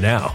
now.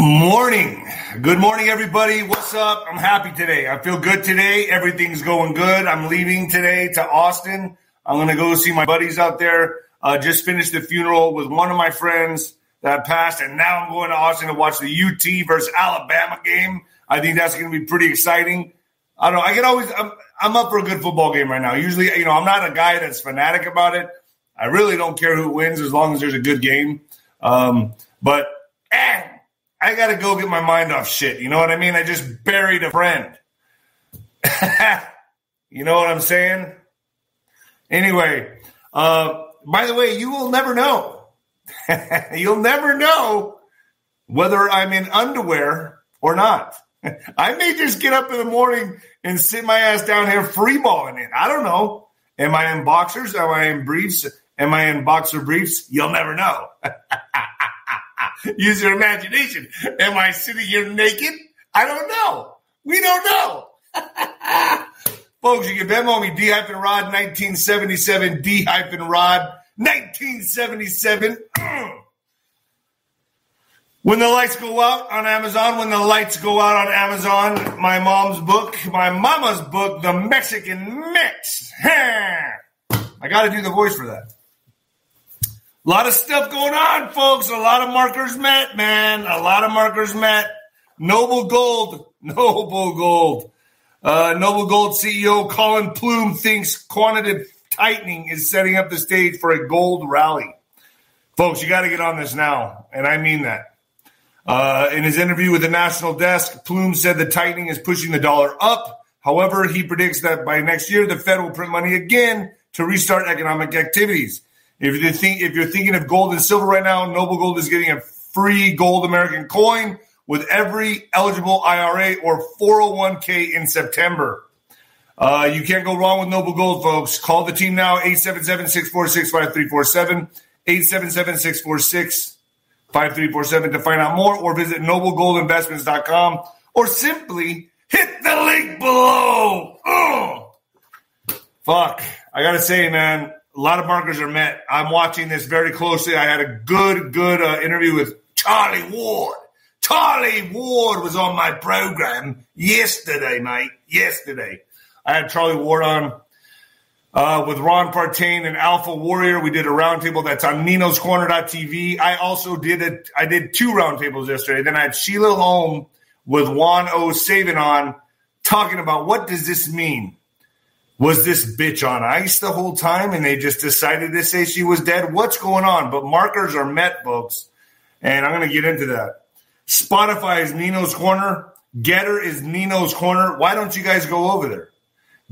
Morning. Good morning, everybody. What's up? I'm happy today. I feel good today. Everything's going good. I'm leaving today to Austin. I'm going to go see my buddies out there. Uh, just finished the funeral with one of my friends that passed, and now I'm going to Austin to watch the UT versus Alabama game. I think that's going to be pretty exciting. I don't know. I get always, I'm, I'm up for a good football game right now. Usually, you know, I'm not a guy that's fanatic about it. I really don't care who wins as long as there's a good game. Um, but, eh, I got to go get my mind off shit. You know what I mean? I just buried a friend. you know what I'm saying? Anyway, uh, by the way, you will never know. You'll never know whether I'm in underwear or not. I may just get up in the morning and sit my ass down here freeballing it. I don't know. Am I in boxers? Am I in briefs? Am I in boxer briefs? You'll never know. Use your imagination. Am I sitting here naked? I don't know. We don't know. Folks, you can Venmo me D hyphen Rod 1977 D hyphen Rod 1977. When the lights go out on Amazon, when the lights go out on Amazon, my mom's book, my mama's book, The Mexican Mix. I got to do the voice for that. A lot of stuff going on, folks. A lot of markers met, man. A lot of markers met. Noble Gold, Noble Gold. Uh, Noble Gold CEO Colin Plume thinks quantitative tightening is setting up the stage for a gold rally. Folks, you got to get on this now, and I mean that. Uh, in his interview with the National Desk, Plume said the tightening is pushing the dollar up. However, he predicts that by next year, the Fed will print money again to restart economic activities. If you think if you're thinking of gold and silver right now, Noble Gold is getting a free gold American coin with every eligible IRA or 401k in September. Uh, you can't go wrong with Noble Gold, folks. Call the team now, 877-646-5347, 877-646-5347 to find out more or visit noblegoldinvestments.com or simply hit the link below. Oh, fuck. I got to say, man, a lot of markers are met. I'm watching this very closely. I had a good, good uh, interview with Charlie Ward. Charlie Ward was on my program yesterday, mate. Yesterday. I had Charlie Ward on uh, with Ron Partain and Alpha Warrior. We did a roundtable that's on Nino's Corner.tv. I also did it. I did two roundtables yesterday. Then I had Sheila Holm with Juan O. Savin on talking about what does this mean? Was this bitch on ice the whole time and they just decided to say she was dead? What's going on? But markers are met, folks. And I'm going to get into that. Spotify is Nino's Corner. Gettr is Nino's Corner. Why don't you guys go over there?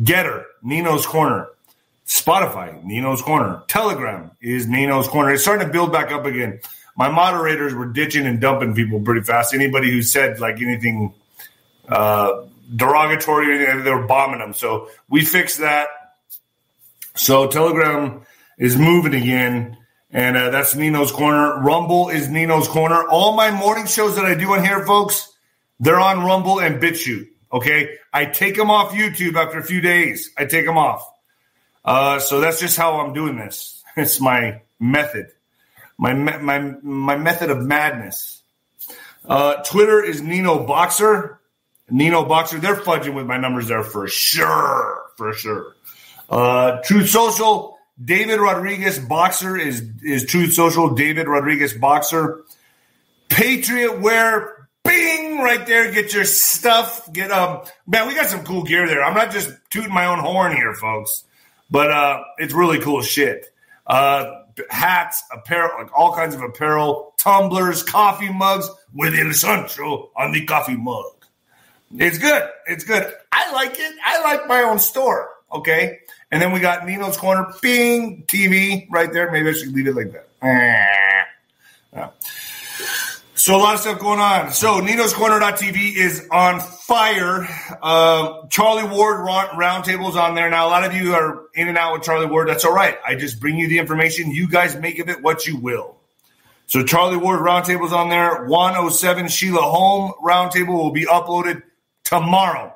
Gettr, Nino's Corner. Spotify, Nino's Corner. Telegram is Nino's Corner. It's starting to build back up again. My moderators were ditching and dumping people pretty fast. Anybody who said like anything uh, derogatory, they were bombing them. So we fixed that. So Telegram is moving again. And uh, that's Nino's Corner. Rumble is Nino's Corner. All my morning shows that I do on here, folks, they're on Rumble and BitChute. Okay. I take them off YouTube after a few days. I take them off. Uh, so that's just how I'm doing this. It's my method, my, my, my method of madness. Uh, Twitter is Nino Boxer. Nino Boxer. They're fudging with my numbers there for sure. For sure. Uh, Truth Social. David Rodriguez Boxer is, is Truth Social. David Rodriguez Boxer. Patriot Wear bing right there. Get your stuff. Get um man, we got some cool gear there. I'm not just tooting my own horn here, folks, but uh, it's really cool shit. Uh, hats, apparel, like all kinds of apparel, tumblers, coffee mugs with El Sancho on the coffee mug. It's good. It's good. I like it. I like my own store. Okay. And then we got Nino's Corner, Bing TV right there. Maybe I should leave it like that. So a lot of stuff going on. So Nino's Corner.tv is on fire. Um, Charlie Ward roundtables on there now. A lot of you are in and out with Charlie Ward. That's all right. I just bring you the information. You guys make of it what you will. So Charlie Ward roundtables on there. 107 Sheila Holm roundtable will be uploaded tomorrow.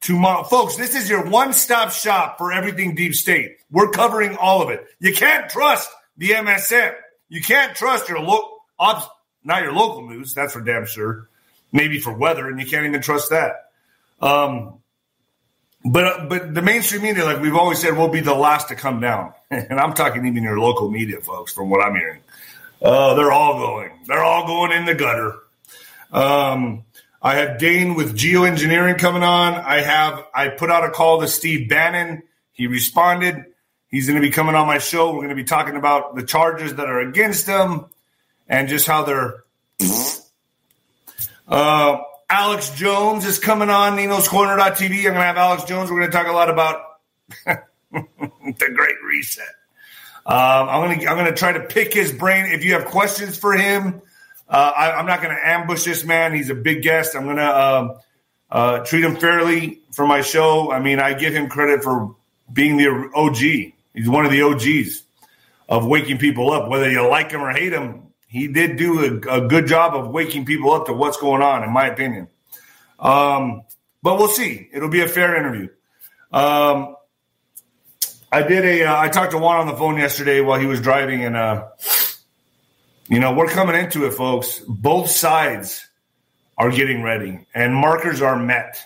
Tomorrow, folks, this is your one-stop shop for everything deep state. We're covering all of it. You can't trust the MSN. You can't trust your local, not your local news. That's for damn sure. Maybe for weather, and you can't even trust that. Um, but but the mainstream media, like we've always said, will be the last to come down. And I'm talking even your local media, folks, from what I'm hearing. Uh, they're all going. They're all going in the gutter. Um, I have Dane with geoengineering coming on. I have I put out a call to Steve Bannon. He responded. He's going to be coming on my show. We're going to be talking about the charges that are against him and just how they're. Uh, Alex Jones is coming on Nino's Corner.tv. I'm going to have Alex Jones. We're going to talk a lot about the Great Reset. Um, I'm going to I'm going to try to pick his brain. If you have questions for him, uh, I, am not going to ambush this man. He's a big guest. I'm going to uh, uh, treat him fairly for my show. I mean, I give him credit for being the OG. He's one of the OGs of waking people up. Whether you like him or hate him, he did do a, a good job of waking people up to what's going on, in my opinion. Um, but we'll see. It'll be a fair interview. Um, I did a. Uh, I talked to Juan on the phone yesterday while he was driving, and uh, you know, we're coming into it, folks. Both sides are getting ready, and markers are met.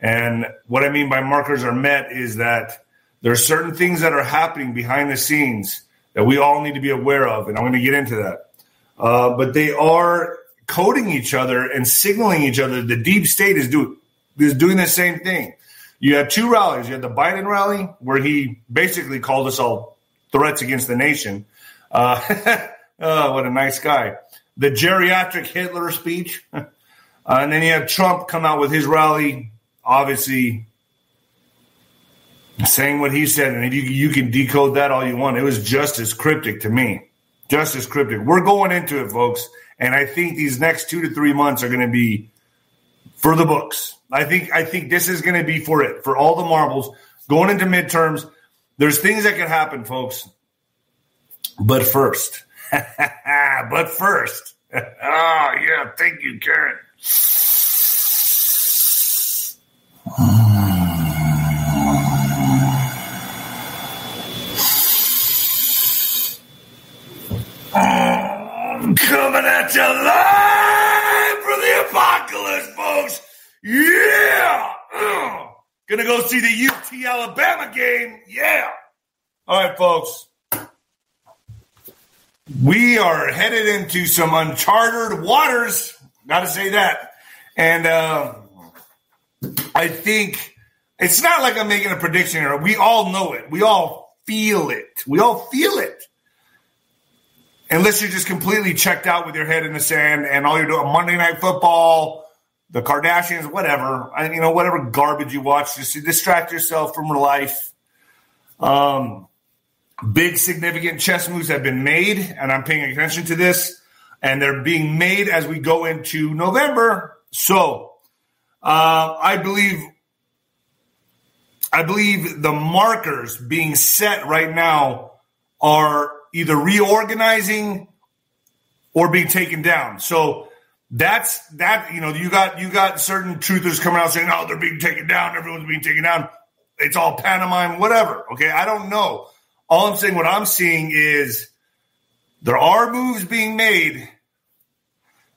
And what I mean by markers are met is that there are certain things that are happening behind the scenes that we all need to be aware of, and I'm going to get into that. Uh, but they are coding each other and signaling each other. The deep state is doing is doing the same thing. You had two rallies. You had the Biden rally where he basically called us all threats against the nation. Uh, Oh, what a nice guy. The geriatric Hitler speech. uh, and then you have Trump come out with his rally, obviously saying what he said. And you, you can decode that all you want. It was just as cryptic to me. Just as cryptic. We're going into it, folks. And I think these next two to three months are going to be for the books. I think I think this is going to be for it for all the marbles going into midterms. There's things that can happen, folks. But first, but first, oh, yeah, thank you, Karen. coming at you live for the apocalypse, folks. Yeah. Gonna go see the UT Alabama game. Yeah. All right, folks we are headed into some uncharted waters. Got to say that. And uh, I think it's not like I'm making a prediction here. We all know it. We all feel it. We all feel it. Unless you're just completely checked out with your head in the sand and all you're doing Monday Night Football, the Kardashians, whatever. I, you know, whatever garbage you watch, just to distract yourself from life. Um, Big significant chess moves have been made, and I'm paying attention to this, and they're being made as we go into November. So uh, I believe I believe the markers being set right now are either reorganizing or being taken down. So that's that. You know, you got you got certain truthers coming out saying, "Oh, they're being taken down. Everyone's being taken down. It's all pantomime, whatever." Okay, I don't know. All I'm saying, what I'm seeing is there are moves being made.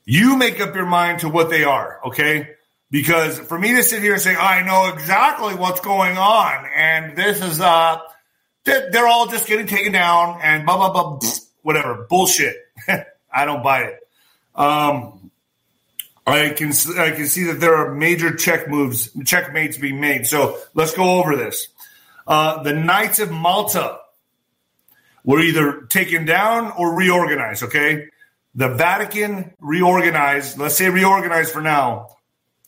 You make up your mind to what they are, okay? Because for me to sit here and say, I know exactly what's going on, and this is, uh, they're all just getting taken down and blah, blah, blah, whatever, bullshit. I don't buy it. Um, I can I can see that there are major check moves, checkmates being made. So let's go over this. Uh, the Knights of Malta were either taken down or reorganized, okay? The Vatican reorganized, let's say reorganized for now.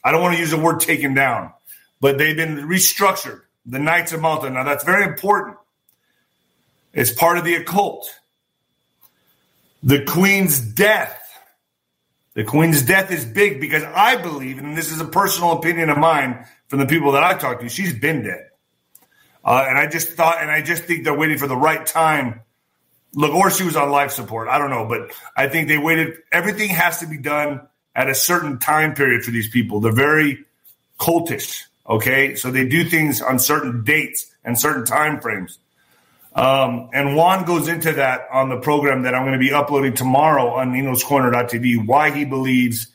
I don't want to use the word taken down, but they've been restructured. the Knights of Malta. Now, that's very important. It's part of the occult. The Queen's death. The Queen's death is big because I believe, and this is a personal opinion of mine from the people that I talked to, she's been dead. Uh, and I just thought, and I just think they're waiting for the right time. Look, or she was on life support. I don't know, but I think they waited. Everything has to be done at a certain time period for these people. They're very cultish. Okay, so they do things on certain dates and certain time frames. Um, and Juan goes into that on the program that I'm going to be uploading tomorrow on Nino'sCorner.tv. Why he believes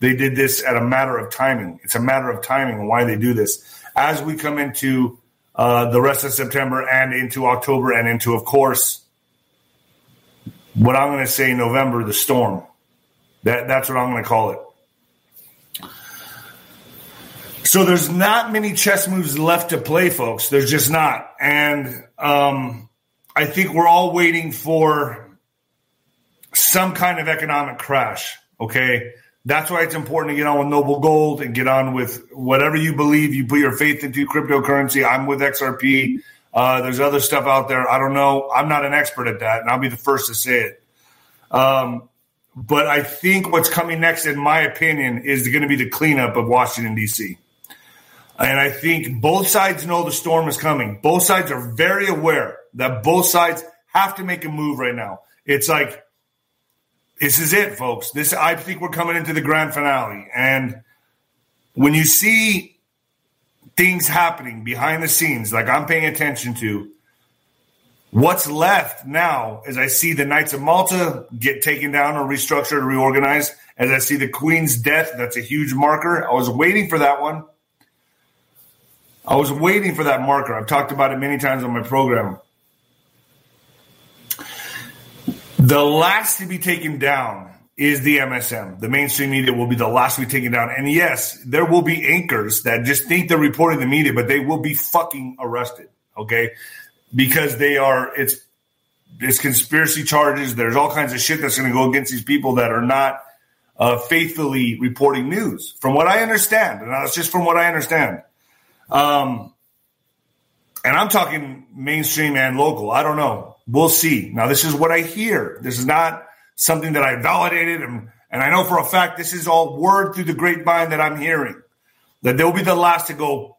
they did this at a matter of timing. It's a matter of timing and why they do this. As we come into uh, the rest of September and into October and into, of course, what I'm going to say November, the storm. That that's what I'm going to call it. So there's not many chess moves left to play, folks. There's just not, and um, I think we're all waiting for some kind of economic crash. Okay, that's why it's important to get on with Noble Gold and get on with whatever you believe. You put your faith into cryptocurrency. I'm with XRP. Uh, there's other stuff out there. I don't know. I'm not an expert at that, and I'll be the first to say it. Um, but I think what's coming next, in my opinion, is going to be the cleanup of Washington, D.C. And I think both sides know the storm is coming. Both sides are very aware that both sides have to make a move right now. It's like, this is it, folks. This I think we're coming into the grand finale. And when you see things happening behind the scenes, like I'm paying attention to, What's left now as I see the Knights of Malta get taken down or restructured or reorganized, as I see the Queen's death, that's a huge marker. I was waiting for that one. I was waiting for that marker. I've talked about it many times on my program. The last to be taken down is the MSM. The mainstream media will be the last to be taken down. And yes, there will be anchors that just think they're reporting the media, but they will be fucking arrested. Okay because they are it's it's conspiracy charges. There's all kinds of shit that's going to go against these people that are not uh, faithfully reporting news, from what I understand, and that's just from what I understand. Um, and I'm talking mainstream and local. I don't know. We'll see. Now, this is what I hear. This is not something that I validated, and and I know for a fact this is all word through the grapevine that I'm hearing that they'll be the last to go.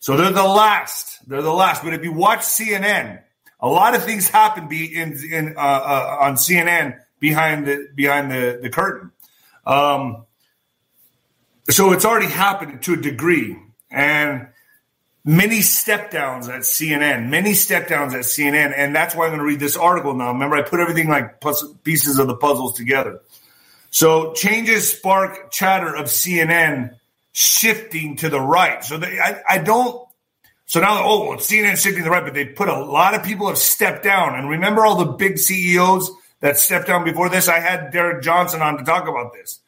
So they're the last they're the last. But if you watch CNN, a lot of things happen be in, in uh, uh, on CNN behind the behind the the curtain. Um, so it's already happened to a degree, and many step downs at CNN, many step downs at CNN, and that's why I'm going to read this article now. Remember, I put everything like pieces of the puzzles together. So changes spark chatter of CNN shifting to the right. So they, I, I don't so now, oh, well, CNN shifting to the right, but they put a lot of people have stepped down. And remember all the big CEOs that stepped down before this? I had Derek Johnson on to talk about this.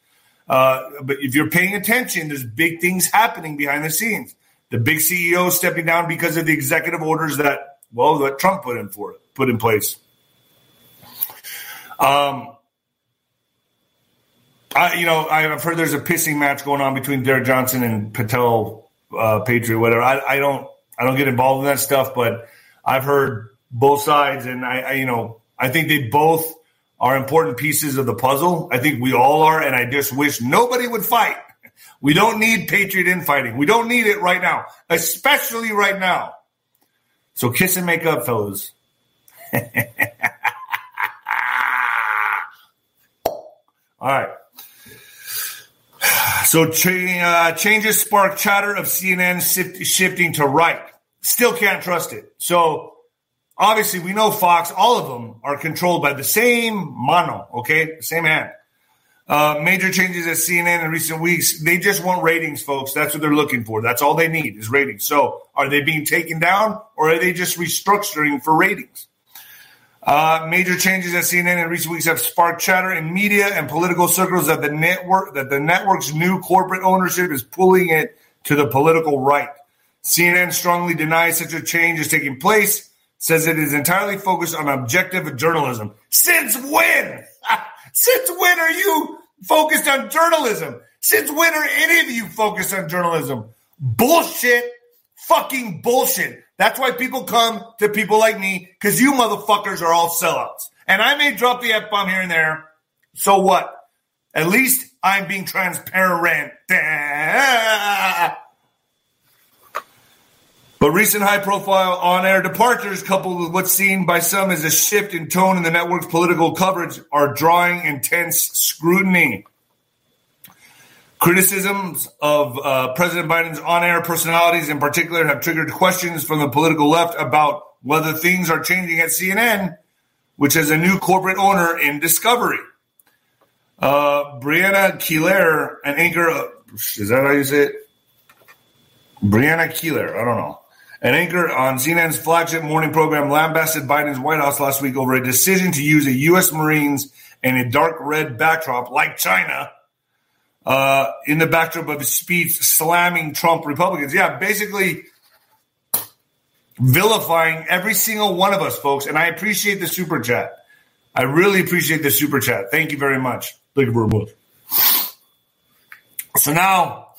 Uh, but if you're paying attention, there's big things happening behind the scenes. The big CEO stepping down because of the executive orders that, well, that Trump put in for put in place. Um, I, you know, I've heard there's a pissing match going on between Derek Johnson and Patel uh, Patriot, whatever. I, I don't I don't get involved in that stuff, but I've heard both sides, and I, I, you know, I think they both are important pieces of the puzzle. I think we all are, and I just wish nobody would fight. We don't need patriot infighting. We don't need it right now, especially right now. So kiss and make up, fellas. all right. So uh, changes spark chatter of CNN shifting to right. Still can't trust it. So obviously we know Fox, all of them are controlled by the same mono, okay? Same hand. Uh, major changes at CNN in recent weeks. They just want ratings, folks. That's what they're looking for. That's all they need is ratings. So are they being taken down or are they just restructuring for ratings? Uh, major changes at CNN in recent weeks have sparked chatter in media and political circles that the network that the network's new corporate ownership is pulling it to the political right. CNN strongly denies such a change is taking place, says it is entirely focused on objective journalism. Since when? Since when are you focused on journalism? Since when are any of you focused on journalism? Bullshit. fucking bullshit. That's why people come to people like me because you motherfuckers are all sellouts. And I may drop the F bomb here and there. So what? At least I'm being transparent. But recent high profile on air departures, coupled with what's seen by some as a shift in tone in the network's political coverage, are drawing intense scrutiny. Criticisms of uh, President Biden's on air personalities in particular have triggered questions from the political left about whether things are changing at CNN, which has a new corporate owner in Discovery. Uh, Brianna Keilar, an anchor, uh, is that how you say it? Brianna Keilar, I don't know. An anchor on CNN's flagship morning program lambasted Biden's White House last week over a decision to use a U.S. Marines and a dark red backdrop like China uh, in the backdrop of his speech slamming Trump Republicans. Yeah, basically vilifying every single one of us, folks. And I appreciate the super chat. I really appreciate the super chat. Thank you very much. Thank you very much. So now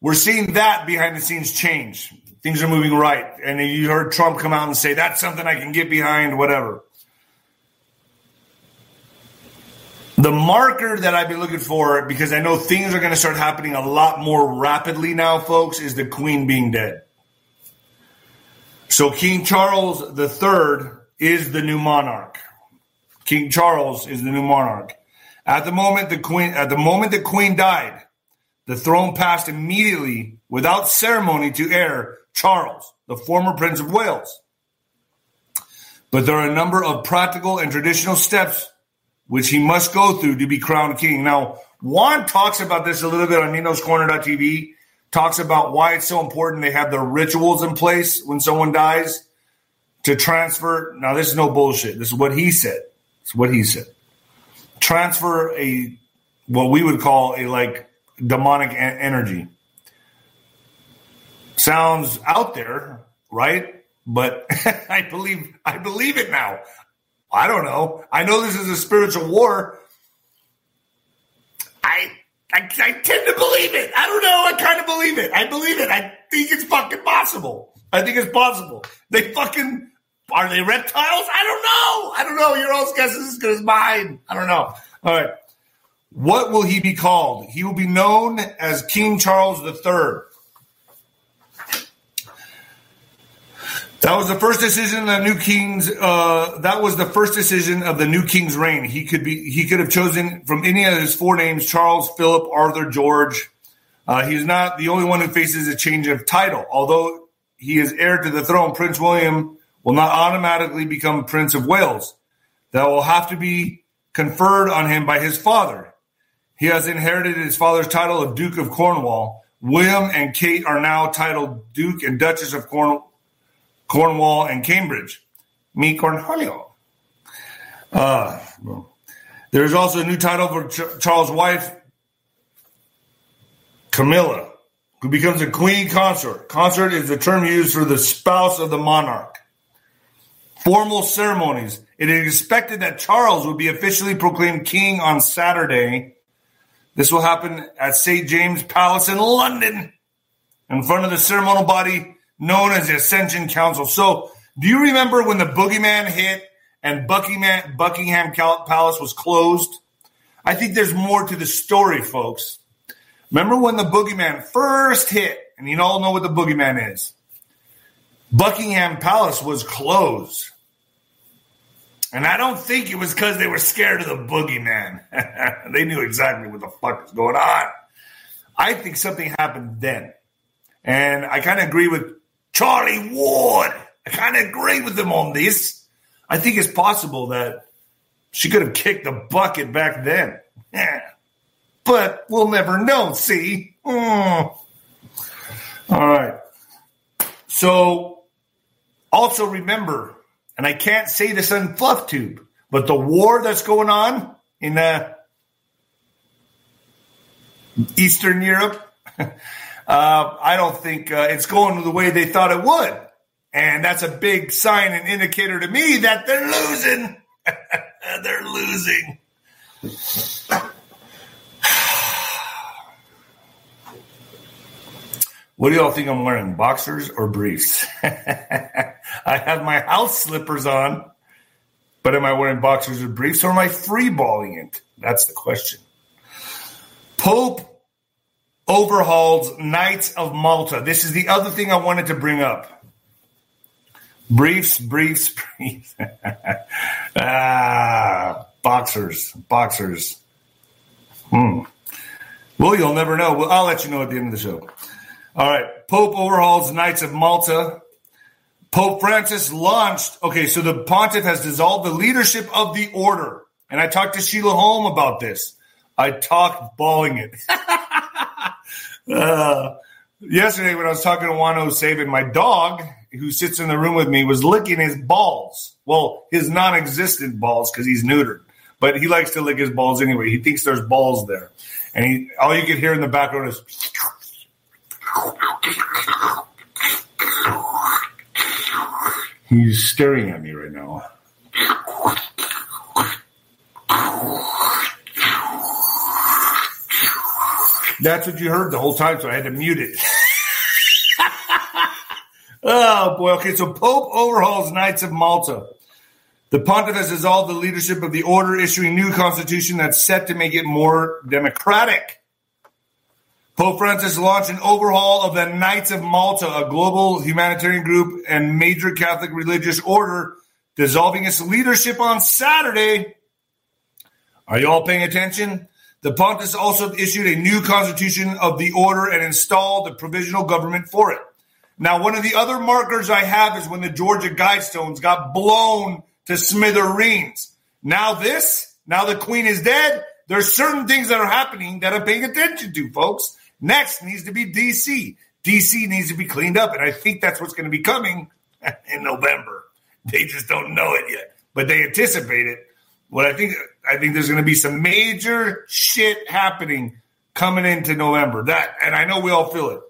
we're seeing that behind the scenes change. Things are moving right. And you heard Trump come out and say, that's something I can get behind, whatever. The marker that I've been looking for, because I know things are going to start happening a lot more rapidly now, folks, is the Queen being dead. So King Charles III is the new monarch. King Charles is the new monarch. At the moment the Queen at the moment the Queen died, the throne passed immediately without ceremony to heir Charles, the former Prince of Wales. But there are a number of practical and traditional steps which he must go through to be crowned king. Now, Juan talks about this a little bit on Nino's Corner.tv, talks about why it's so important they have the rituals in place when someone dies to transfer. Now, this is no bullshit. This is what he said. It's what he said. Transfer a, what we would call a like demonic energy sounds out there, right? But I believe I believe it now. I don't know. I know this is a spiritual war. I, I I tend to believe it. I don't know. I kind of believe it. I believe it. I think it's fucking possible. I think it's possible. They fucking are they reptiles? I don't know. I don't know. Your own guess is as good as mine. I don't know. All right. What will he be called? He will be known as King Charles III. That was the first decision of the new king's. Uh, that was the first decision of the new king's reign. He could be. He could have chosen from any of his four names: Charles, Philip, Arthur, George. Uh, not the only one who faces a change of title. Although he is heir to the throne, Prince William will not automatically become Prince of Wales. That will have to be conferred on him by his father. He has inherited his father's title of Duke of Cornwall. William and Kate are now titled Duke and Duchess of Cornwall Cornwall, and Cambridge. Me Cornholio. Uh, there's also a new title for Ch- Charles' wife, Camilla, who becomes a queen consort. Consort is the term used for the spouse of the monarch. Formal ceremonies. It is expected that Charles will be officially proclaimed king on Saturday. This will happen at St. James Palace in London in front of the ceremonial body known as the Accession Council. So, do you remember when the boogeyman hit and Buckingham, Buckingham Palace was closed? I think there's more to the story, folks. Remember when the boogeyman first hit, and you all know what the boogeyman is? Buckingham Palace was closed. And I don't think it was because they were scared of the boogeyman. they knew exactly what the fuck was going on. I think something happened then. And I kind of agree with Charlie Ward. I kind of agree with him on this. I think it's possible that she could have kicked the bucket back then. Yeah. But we'll never know, see? Mm. All right. So, also remember, and I can't say this on Fluff Tube, but the war that's going on in uh, Eastern Europe, Uh, I don't think uh, it's going the way they thought it would. And that's a big sign and indicator to me that they're losing. they're losing. What do y'all think I'm wearing? Boxers or briefs? I have my house slippers on, but am I wearing boxers or briefs or am I free balling it? That's the question. Pope overhauls Knights of Malta. This is the other thing I wanted to bring up. Briefs, briefs, briefs. ah, boxers, boxers. Hmm. Well, you'll never know. Well, I'll let you know at the end of the show. All right. Pope overhauls Knights of Malta. Pope Francis launched. Okay, so the pontiff has dissolved the leadership of the order. And I talked to Sheila Holm about this. I talked bawling it. uh, yesterday, when I was talking to Juan O. Savin, my dog, who sits in the room with me, was licking his balls. Well, his non existent balls because he's neutered. But he likes to lick his balls anyway. He thinks there's balls there. And he, all you can hear in the background is He's staring at me right now. That's what you heard the whole time, so I had to mute it. oh boy. Okay, so Pope overhauls Knights of Malta. The pontiff has dissolved the leadership of the order, issuing new constitution that's set to make it more democratic. Pope Francis launched an overhaul of the Knights of Malta, a global humanitarian group and major Catholic religious order, dissolving its leadership on Saturday. Are you all paying attention? The Pontiff also issued a new constitution of the order and installed the provisional government for it. Now, one of the other markers I have is when the Georgia Guidestones got blown to smithereens. Now, this, now the Queen is dead. There's certain things that are happening that I'm paying attention to, folks. Next needs to be DC. DC needs to be cleaned up. And I think that's what's going to be coming in November. They just don't know it yet, but they anticipate it. What I think, I think there's going to be some major shit happening coming into November. That, and I know we all feel it.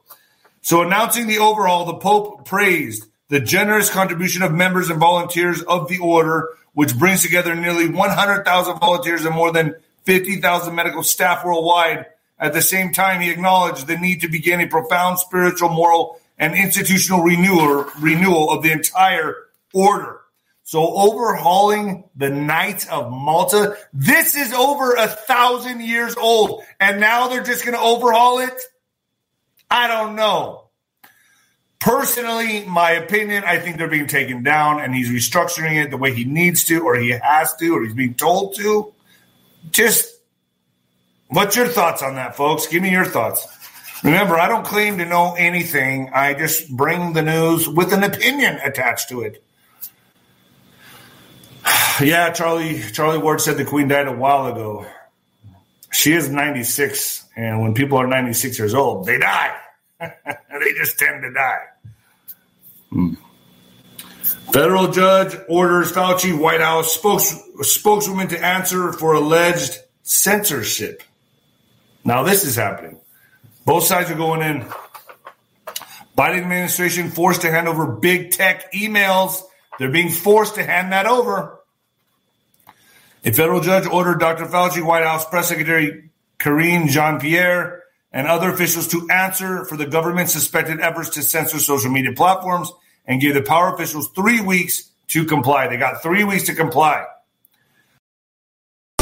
So announcing the overhaul, the Pope praised the generous contribution of members and volunteers of the order, which brings together nearly 100,000 volunteers and more than 50,000 medical staff worldwide at the same time, he acknowledged the need to begin a profound spiritual, moral, and institutional renewal, renewal of the entire order. So overhauling the Knights of Malta, this is over a thousand years old, and now they're just going to overhaul it? I don't know. Personally, my opinion, I think they're being taken down and he's restructuring it the way he needs to, or he has to, or he's being told to. Just What's your thoughts on that, folks? Give me your thoughts. Remember, I don't claim to know anything. I just bring the news with an opinion attached to it. Yeah, Charlie Charlie Ward said the Queen died a while ago. She is 96, and when people are 96 years old, they die. they just tend to die. Hmm. Federal judge orders Fauci White House spokes, spokeswoman to answer for alleged censorship. Now this is happening. Both sides are going in. Biden administration forced to hand over big tech emails. They're being forced to hand that over. A federal judge ordered Dr. Fauci, White House Press Secretary Karine Jean Pierre, and other officials to answer for the government's suspected efforts to censor social media platforms and gave the power officials three weeks to comply. They got three weeks to comply.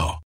show.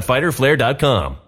www.fighterflare.com.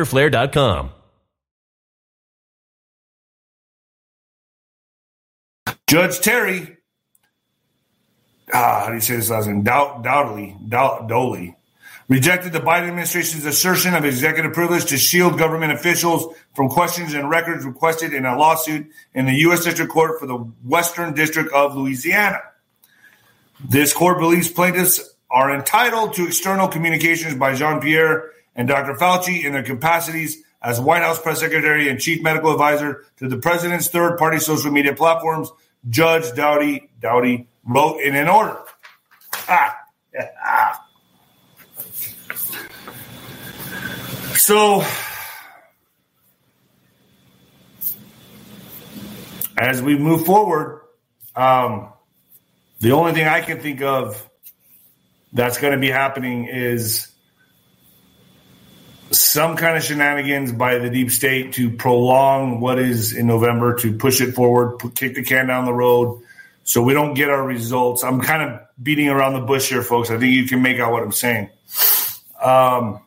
Judge Terry, ah, how do you say this last name? Doubt, doubtly, doubt, Doley, rejected the Biden administration's assertion of executive privilege to shield government officials from questions and records requested in a lawsuit in the U.S. District Court for the Western District of Louisiana. This court believes plaintiffs are entitled to external communications by Jean Pierre and Dr. Fauci in their capacities as White House press secretary and chief medical advisor to the president's third party social media platforms, Judge Dowdy Dowdy wrote in an order. Ah. So, as we move forward, um, the only thing I can think of that's going to be happening is some kind of shenanigans by the deep state to prolong what is in November, to push it forward, kick the can down the road, so we don't get our results. I'm kind of beating around the bush here, folks. I think you can make out what I'm saying. Um,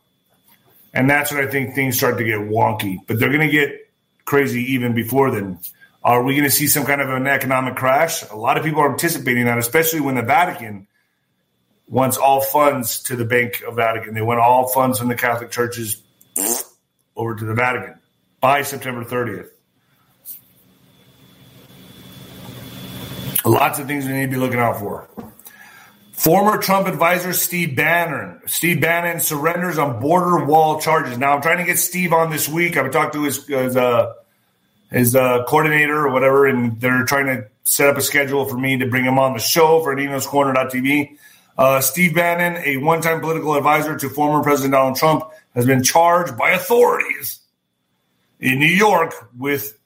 and that's when I think things start to get wonky. But they're going to get crazy even before then. Are we going to see some kind of an economic crash? A lot of people are anticipating that, especially when the Vatican wants all funds to the Bank of Vatican. They want all funds from the Catholic churches over to the Vatican by September 30th. Lots of things we need to be looking out for. Former Trump advisor Steve Bannon. Steve Bannon surrenders on border wall charges. Now I'm trying to get Steve on this week. I've talked to his his, uh, his uh, coordinator or whatever, and they're trying to set up a schedule for me to bring him on the show for Nino's Corner.tv. Uh, Steve Bannon, a one-time political advisor to former President Donald Trump, has been charged by authorities in New York with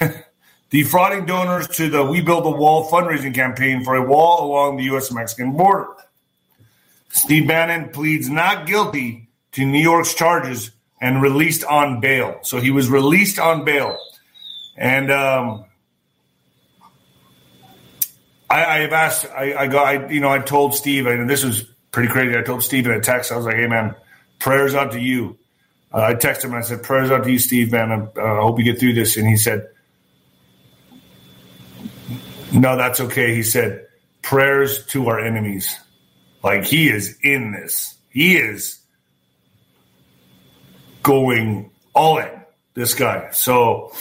defrauding donors to the We Build the Wall fundraising campaign for a wall along the U.S. Mexican border. Steve Bannon pleads not guilty to New York's charges and released on bail. So he was released on bail. And um, I, have asked, I, I got, I, you know, I told Steve, and this was pretty crazy. I told Steve in a text, I was like, hey, man, prayers out to you. Uh, I texted him, I said, prayers out to you, Steve, man. I uh, hope you get through this. And he said, no, that's okay. He said, prayers to our enemies. Like he is in this. He is going all in, this guy. So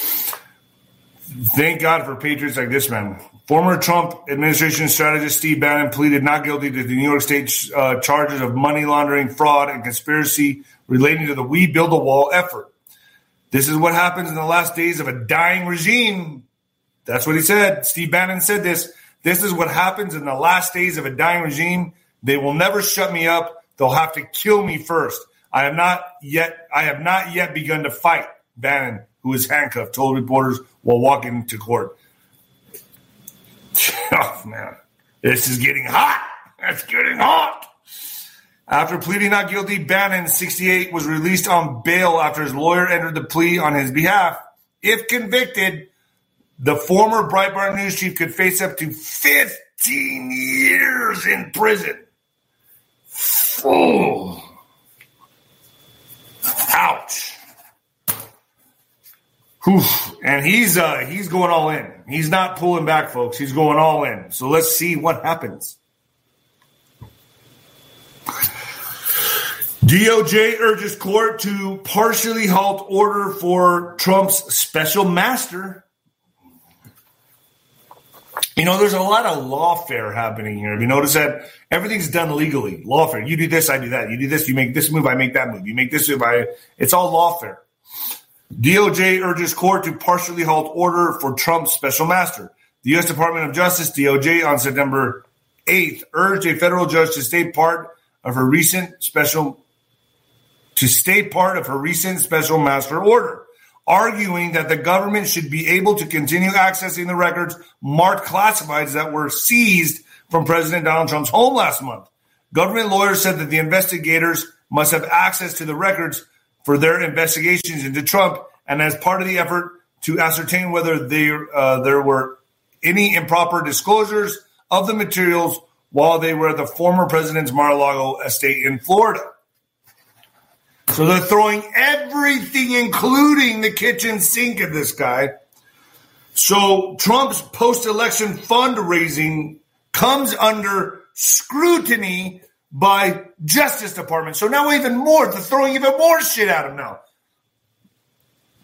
Thank God for patriots like this man. Former Trump administration strategist Steve Bannon pleaded not guilty to the New York State uh, charges of money laundering, fraud, and conspiracy relating to the We Build a Wall effort. This is what happens in the last days of a dying regime. That's what he said. Steve Bannon said this. This is what happens in the last days of a dying regime. They will never shut me up. They'll have to kill me first. I have not yet I have not yet begun to fight, Bannon, who is handcuffed, told reporters while walking to court. Oh man. This is getting hot. It's getting hot. After pleading not guilty, Bannon, 68, was released on bail after his lawyer entered the plea on his behalf. If convicted, the former Breitbart news chief could face up to 15 years in prison. Oh. Ouch. Whew. And he's uh, he's going all in. He's not pulling back, folks. He's going all in. So let's see what happens. DOJ urges court to partially halt order for Trump's special master. You know, there's a lot of lawfare happening here. Have you noticed that? Everything's done legally. Lawfare. You do this, I do that. You do this, you make this move, I make that move. You make this move, I. It's all lawfare. DOJ urges court to partially halt order for Trump's special master. The U.S. Department of Justice, DOJ, on September 8th, urged a federal judge to stay part of her recent special to stay part of her recent special master order, arguing that the government should be able to continue accessing the records marked classifieds that were seized from President Donald Trump's home last month. Government lawyers said that the investigators must have access to the records for their investigations into Trump, and as part of the effort to ascertain whether there uh, there were any improper disclosures of the materials while they were at the former president's Mar-a-Lago estate in Florida. So they're throwing everything, including the kitchen sink, at this guy. So Trump's post election fundraising comes under scrutiny by Justice Department. So now even more, they're throwing even more shit at him now.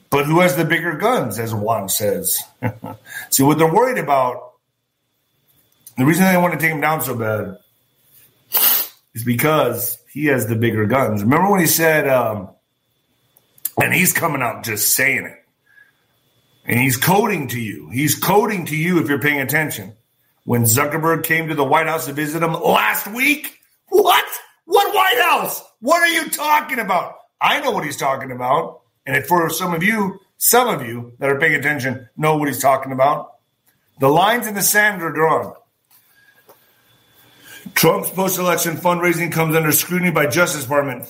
But who has the bigger guns, as Juan says? See, what they're worried about, the reason they want to take him down so bad is because he has the bigger guns. Remember when he said, um, and he's coming out just saying it. And he's coding to you. He's coding to you if you're paying attention. When Zuckerberg came to the White House to visit him last week, what? What White House? What are you talking about? I know what he's talking about. And for some of you, some of you that are paying attention know what he's talking about. The lines in the sand are drawn. Trump's post-election fundraising comes under scrutiny by Justice Department.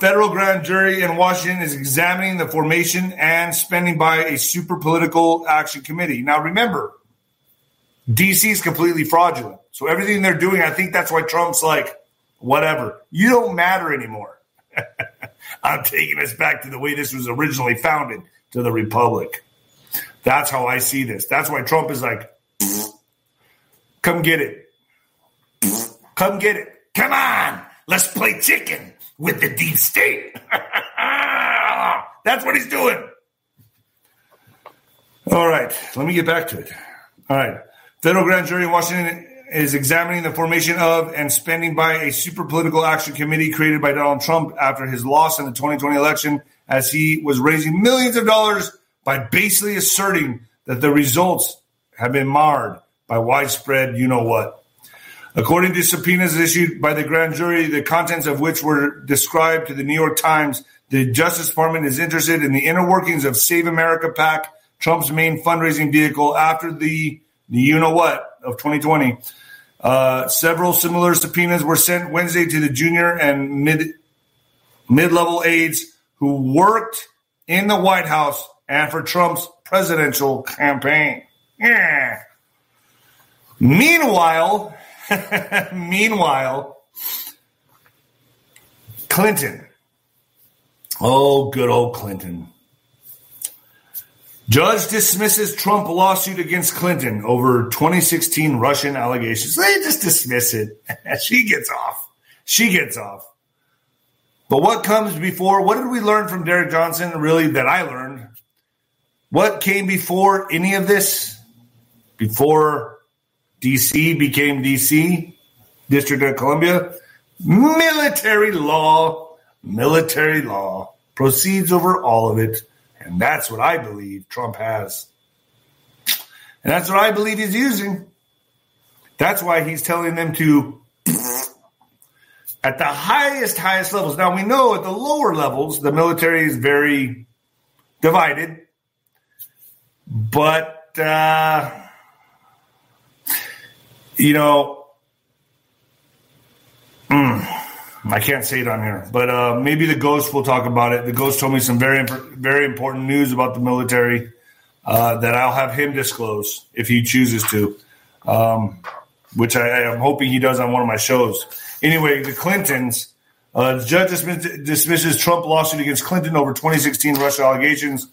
Federal grand jury in Washington is examining the formation and spending by a super political action committee. Now, remember, DC is completely fraudulent. So everything they're doing, I think that's why Trump's like, whatever. You don't matter anymore. I'm taking us back to the way this was originally founded to the Republic. That's how I see this. That's why Trump is like, come get it. Come get it. Come on. Let's play chicken with the deep state. That's what he's doing. All right. Let me get back to it. All right. Federal grand jury in Washington is examining the formation of and spending by a super political action committee created by Donald Trump after his loss in the 2020 election, as he was raising millions of dollars by basically asserting that the results have been marred by widespread you know what. According to subpoenas issued by the grand jury, the contents of which were described to the New York Times, the Justice Department is interested in the inner workings of Save America PAC, Trump's main fundraising vehicle after the, the you know what of 2020. Uh, several similar subpoenas were sent Wednesday to the junior and mid mid level aides who worked in the White House and for Trump's presidential campaign. Yeah. Meanwhile, Meanwhile, Clinton. Oh, good old Clinton. Judge dismisses Trump lawsuit against Clinton over 2016 Russian allegations. They just dismiss it. she gets off. She gets off. But what comes before? What did we learn from Derek Johnson, really, that I learned? what came before any of this? Before DC became DC, District of Columbia? Military law. Military law proceeds over all of it. And that's what I believe Trump has. And that's what I believe he's using. That's why he's telling them to, at the highest, highest levels. Now we know at the lower levels, the military is very divided. But, uh, you know, mm, I can't say it on here, but uh, maybe the ghost will talk about it. The ghost told me some very, very important news about the military uh, that I'll have him disclose if he chooses to, um, which I, am hoping he does on one of my shows. Anyway, the Clintons. Uh, the judge dismisses Trump lawsuit against Clinton over 2016 Russia allegations.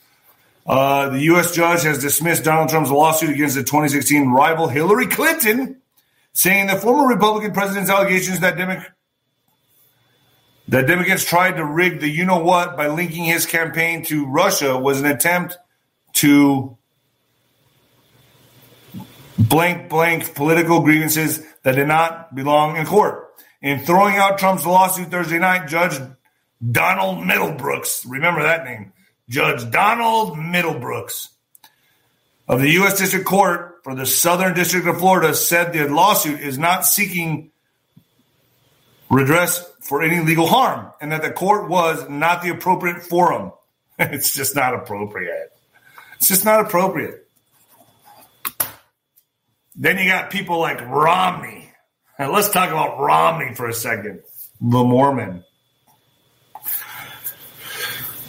Uh, the U.S. judge has dismissed Donald Trump's lawsuit against the 2016 rival Hillary Clinton, saying the former Republican president's allegations that Democrats that Democrats tried to rig the you know what by linking his campaign to Russia was an attempt to blank blank political grievances that did not belong in court. In throwing out Trump's lawsuit Thursday night, Judge Donald Middlebrooks, remember that name, Judge Donald Middlebrooks of the U.S. District Court for the Southern District of Florida said the lawsuit is not seeking redress for any legal harm and that the court was not the appropriate forum. it's just not appropriate. It's just not appropriate. Then you got people like Romney. Now let's talk about Romney for a second. The Mormon.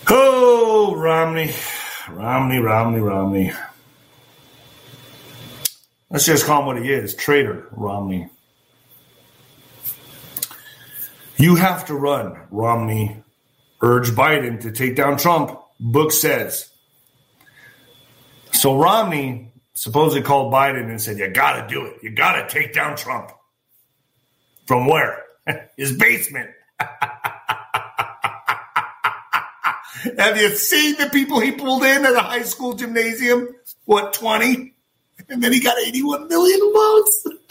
Oh, Romney. Romney, Romney, Romney. Let's just call him what he is traitor, Romney. You have to run, Romney urged Biden to take down Trump, book says. So Romney supposedly called Biden and said, You got to do it. You got to take down Trump. From where? His basement. Have you seen the people he pulled in at a high school gymnasium? What, 20? And then he got 81 million votes.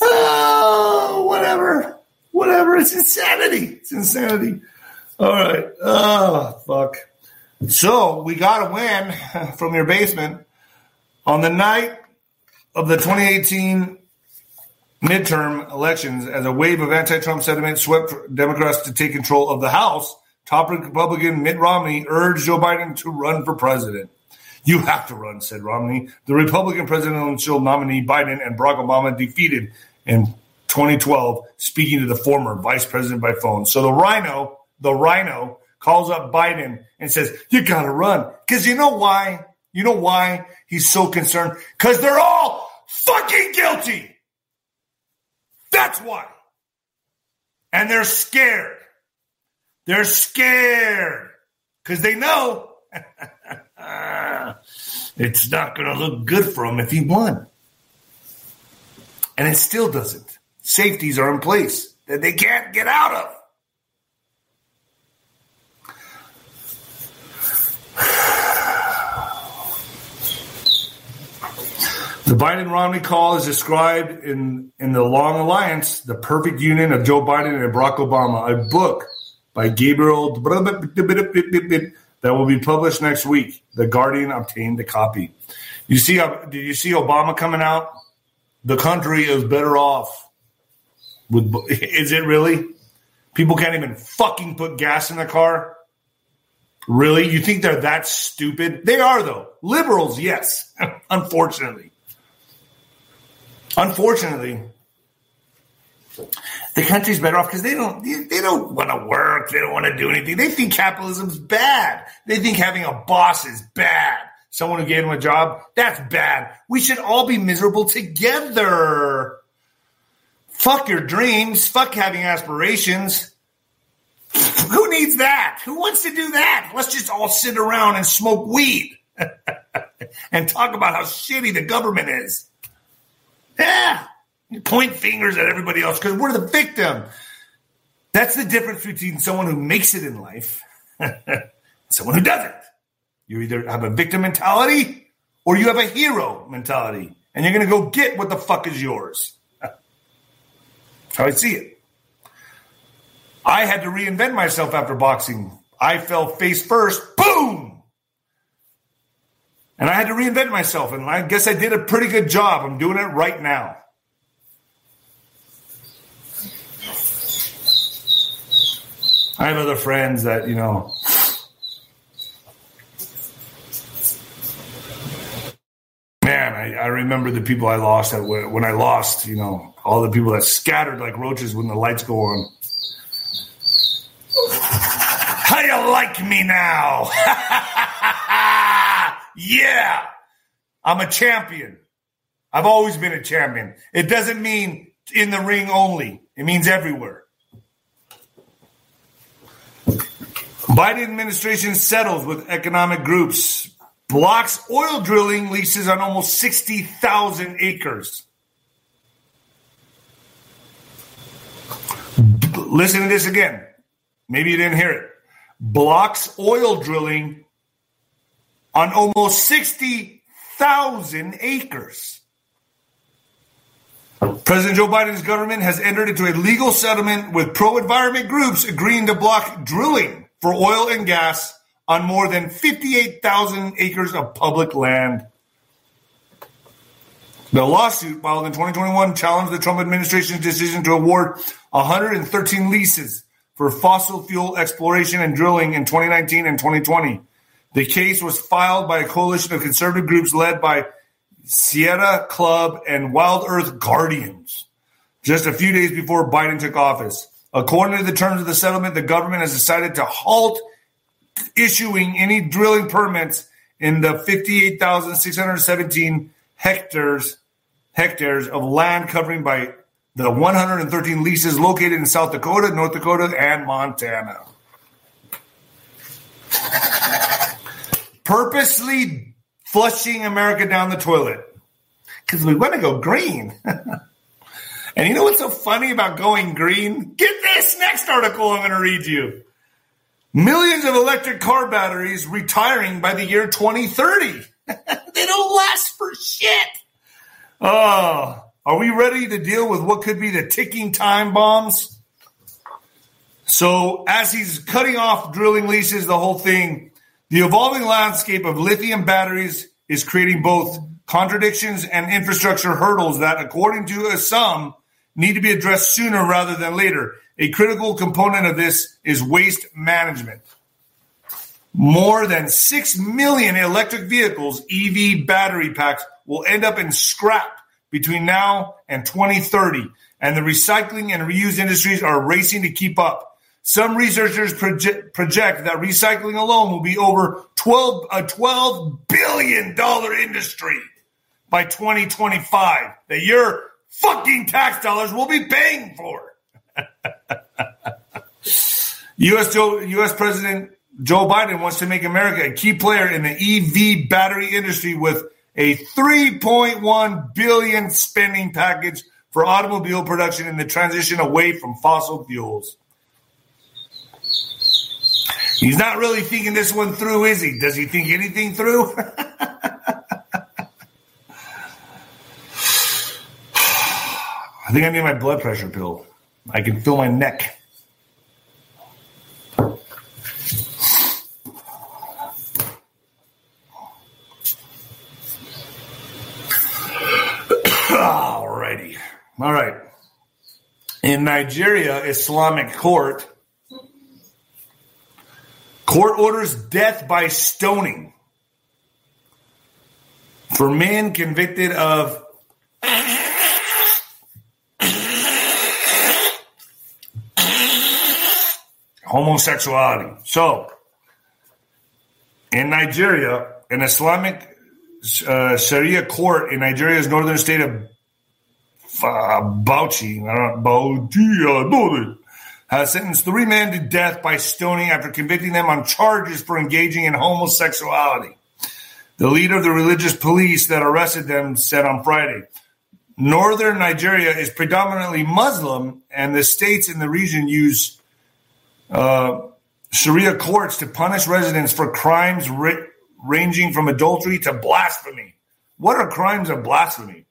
oh, whatever. Whatever. It's insanity. It's insanity. All right. Oh, fuck. So we got a win from your basement on the night of the 2018 midterm elections as a wave of anti-Trump sentiment swept Democrats to take control of the House. Top Republican Mitt Romney urged Joe Biden to run for president. You have to run, said Romney. The Republican presidential nominee Biden and Barack Obama defeated in 2012, speaking to the former vice president by phone. So the rhino, the rhino, calls up Biden and says, You got to run. Because you know why? You know why he's so concerned? Because they're all fucking guilty. That's why. And they're scared. They're scared because they know it's not going to look good for him if he won. And it still doesn't. Safeties are in place that they can't get out of. The Biden Romney call is described in, in The Long Alliance, The Perfect Union of Joe Biden and Barack Obama, a book by Gabriel that will be published next week. The Guardian obtained a copy. You see, uh, did you see Obama coming out? The country is better off. With is it really? People can't even fucking put gas in the car. Really? You think they're that stupid? They are though. Liberals, yes. Unfortunately. Unfortunately, the country's better off because they don't they don't want to work. They don't want to do anything. They think capitalism's bad. They think having a boss is bad. Someone who gave them a job, that's bad. We should all be miserable together. Fuck your dreams. Fuck having aspirations. Who needs that? Who wants to do that? Let's just all sit around and smoke weed and talk about how shitty the government is. Yeah point fingers at everybody else because we're the victim. That's the difference between someone who makes it in life and someone who doesn't. You either have a victim mentality or you have a hero mentality, and you're going to go get what the fuck is yours. That's How I see it. I had to reinvent myself after boxing. I fell face first, boom! And I had to reinvent myself, and I guess I did a pretty good job. I'm doing it right now. I have other friends that, you know, man, I, I remember the people I lost at, when I lost, you know, all the people that scattered like roaches when the lights go on. How you like me now? yeah, I'm a champion. I've always been a champion. It doesn't mean in the ring only. It means everywhere. Biden administration settles with economic groups, blocks oil drilling leases on almost 60,000 acres. Listen to this again. Maybe you didn't hear it. Blocks oil drilling on almost 60,000 acres. President Joe Biden's government has entered into a legal settlement with pro environment groups agreeing to block drilling for oil and gas on more than 58,000 acres of public land. The lawsuit filed in 2021 challenged the Trump administration's decision to award 113 leases for fossil fuel exploration and drilling in 2019 and 2020. The case was filed by a coalition of conservative groups led by Sierra Club and Wild Earth Guardians just a few days before Biden took office. According to the terms of the settlement, the government has decided to halt issuing any drilling permits in the 58,617 hectares hectares of land covering by the 113 leases located in South Dakota, North Dakota, and Montana. Purposely flushing America down the toilet because we want to go green. And you know what's so funny about going green? Get this next article I'm going to read you. Millions of electric car batteries retiring by the year 2030. they don't last for shit. Oh, are we ready to deal with what could be the ticking time bombs? So, as he's cutting off drilling leases, the whole thing, the evolving landscape of lithium batteries is creating both contradictions and infrastructure hurdles that, according to some, need to be addressed sooner rather than later. A critical component of this is waste management. More than 6 million electric vehicles, EV battery packs, will end up in scrap between now and 2030, and the recycling and reuse industries are racing to keep up. Some researchers project, project that recycling alone will be over 12, a $12 billion industry by 2025. That you're fucking tax dollars will be paying for. U.S. Joe, U.S. President Joe Biden wants to make America a key player in the EV battery industry with a 3.1 billion spending package for automobile production in the transition away from fossil fuels. He's not really thinking this one through, is he? Does he think anything through? think I need my blood pressure pill. I can feel my neck. Alrighty. All right. In Nigeria, Islamic court court orders death by stoning for men convicted of homosexuality. So, in Nigeria, an Islamic uh, Sharia court in Nigeria's northern state of uh, Bauchi, Bauchi, has sentenced three men to death by stoning after convicting them on charges for engaging in homosexuality. The leader of the religious police that arrested them said on Friday, Northern Nigeria is predominantly Muslim, and the states in the region use uh, Sharia courts to punish residents for crimes ri- ranging from adultery to blasphemy. What are crimes of blasphemy?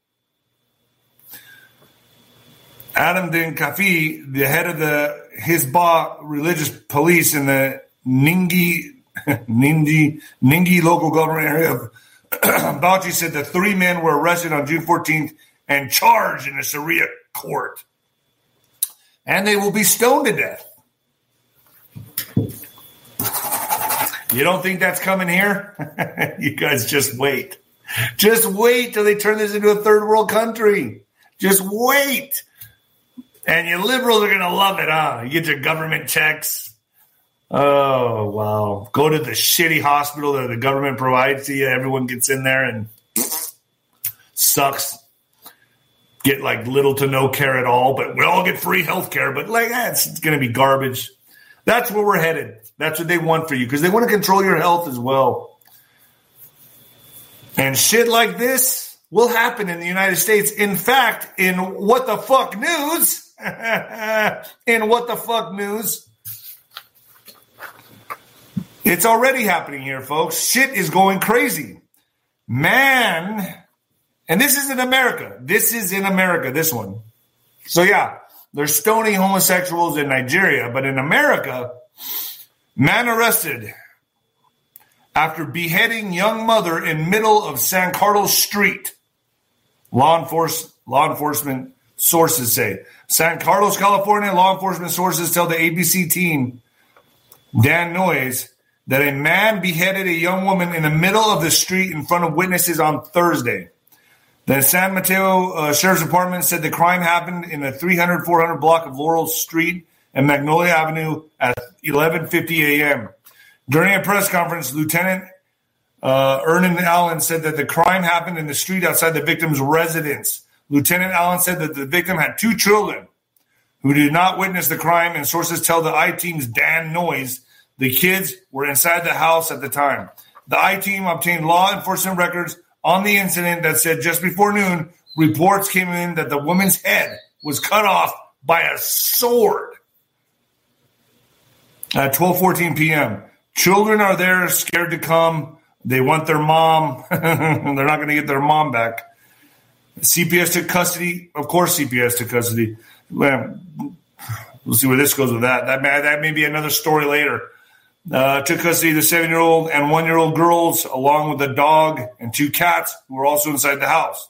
Adam Din Kafi, the head of the Hizbah religious police in the Ningi Ningi Ningi local government area of Bauchi said the three men were arrested on June 14th and charged in a Sharia court. And they will be stoned to death. You don't think that's coming here? you guys just wait. Just wait till they turn this into a third world country. Just wait. And you liberals are going to love it, huh? You get your government checks. Oh, wow. Go to the shitty hospital that the government provides to you. Everyone gets in there and sucks. Get like little to no care at all, but we all get free health care. But like, that's it's going to be garbage. That's where we're headed. That's what they want for you because they want to control your health as well. And shit like this will happen in the United States. In fact, in what the fuck news, in what the fuck news, it's already happening here, folks. Shit is going crazy. Man, and this is in America. This is in America, this one. So, yeah, they're stoning homosexuals in Nigeria, but in America, man arrested after beheading young mother in middle of San Carlos Street. Law, enforce, law enforcement sources say. San Carlos, California, law enforcement sources tell the ABC team, Dan Noyes, that a man beheaded a young woman in the middle of the street in front of witnesses on Thursday. The San Mateo uh, Sheriff's Department said the crime happened in the 300 400 block of Laurel Street and Magnolia Avenue at 11:50 a.m. During a press conference, Lieutenant uh, Eamonn Allen said that the crime happened in the street outside the victim's residence. Lieutenant Allen said that the victim had two children who did not witness the crime, and sources tell the I team's Dan Noyes the kids were inside the house at the time. The I team obtained law enforcement records on the incident that said just before noon, reports came in that the woman's head was cut off by a sword at 12:14 p.m. Children are there scared to come. They want their mom. They're not going to get their mom back. CPS took custody. Of course, CPS took custody. Well, we'll see where this goes with that. That may, that may be another story later. Uh, took custody of the seven year old and one year old girls, along with a dog and two cats who were also inside the house.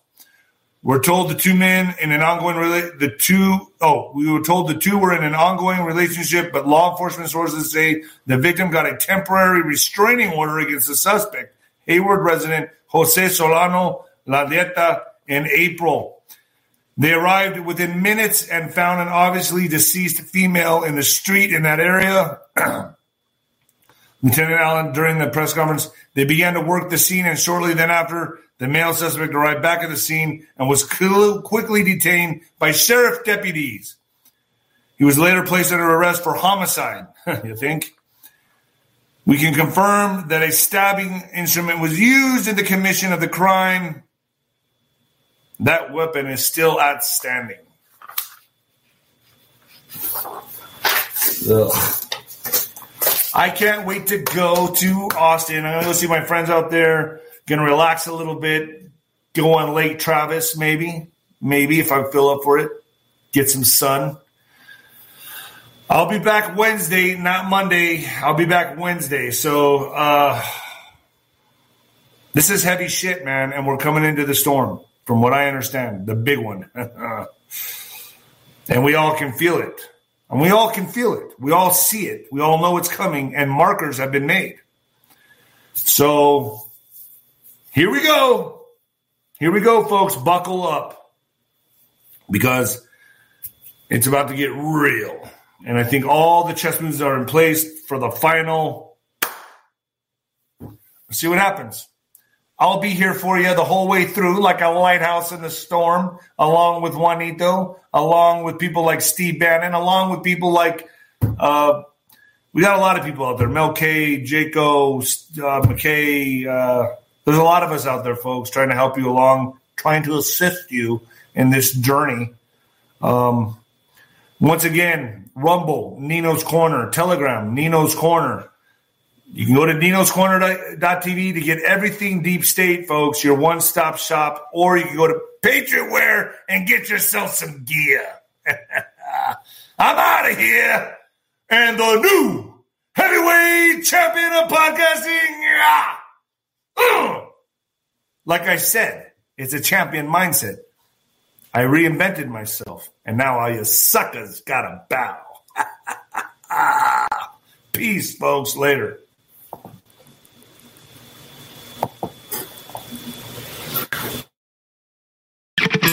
We're told the two men in an ongoing rela- the two oh we were told the two were in an ongoing relationship, but law enforcement sources say the victim got a temporary restraining order against the suspect, Hayward resident Jose Solano Landaeta, in April. They arrived within minutes and found an obviously deceased female in the street in that area. Lieutenant Allen, during the press conference, they began to work the scene, and shortly then after, the male suspect arrived back at the scene and was quickly detained by sheriff deputies. He was later placed under arrest for homicide. you think? We can confirm that a stabbing instrument was used in the commission of the crime. That weapon is still outstanding. Ugh. I can't wait to go to Austin. I'm gonna go see my friends out there. Gonna relax a little bit. Go on Lake Travis, maybe, maybe if I fill up for it. Get some sun. I'll be back Wednesday, not Monday. I'll be back Wednesday. So uh, this is heavy shit, man, and we're coming into the storm, from what I understand, the big one, and we all can feel it. And we all can feel it. We all see it. We all know it's coming, and markers have been made. So here we go. Here we go, folks. Buckle up because it's about to get real. And I think all the chess moves are in place for the final. See what happens. I'll be here for you the whole way through, like a lighthouse in the storm, along with Juanito, along with people like Steve Bannon, along with people like uh, we got a lot of people out there. Mel K, Jaco, uh, McKay. Uh, there's a lot of us out there, folks, trying to help you along, trying to assist you in this journey. Um, once again, Rumble, Nino's Corner, Telegram, Nino's Corner. You can go to ninoscorner.tv to get everything deep state, folks, your one stop shop, or you can go to Patriot Wear and get yourself some gear. I'm out of here. And the new heavyweight champion of podcasting. Ah, like I said, it's a champion mindset. I reinvented myself, and now all you suckers gotta bow. Peace, folks. Later.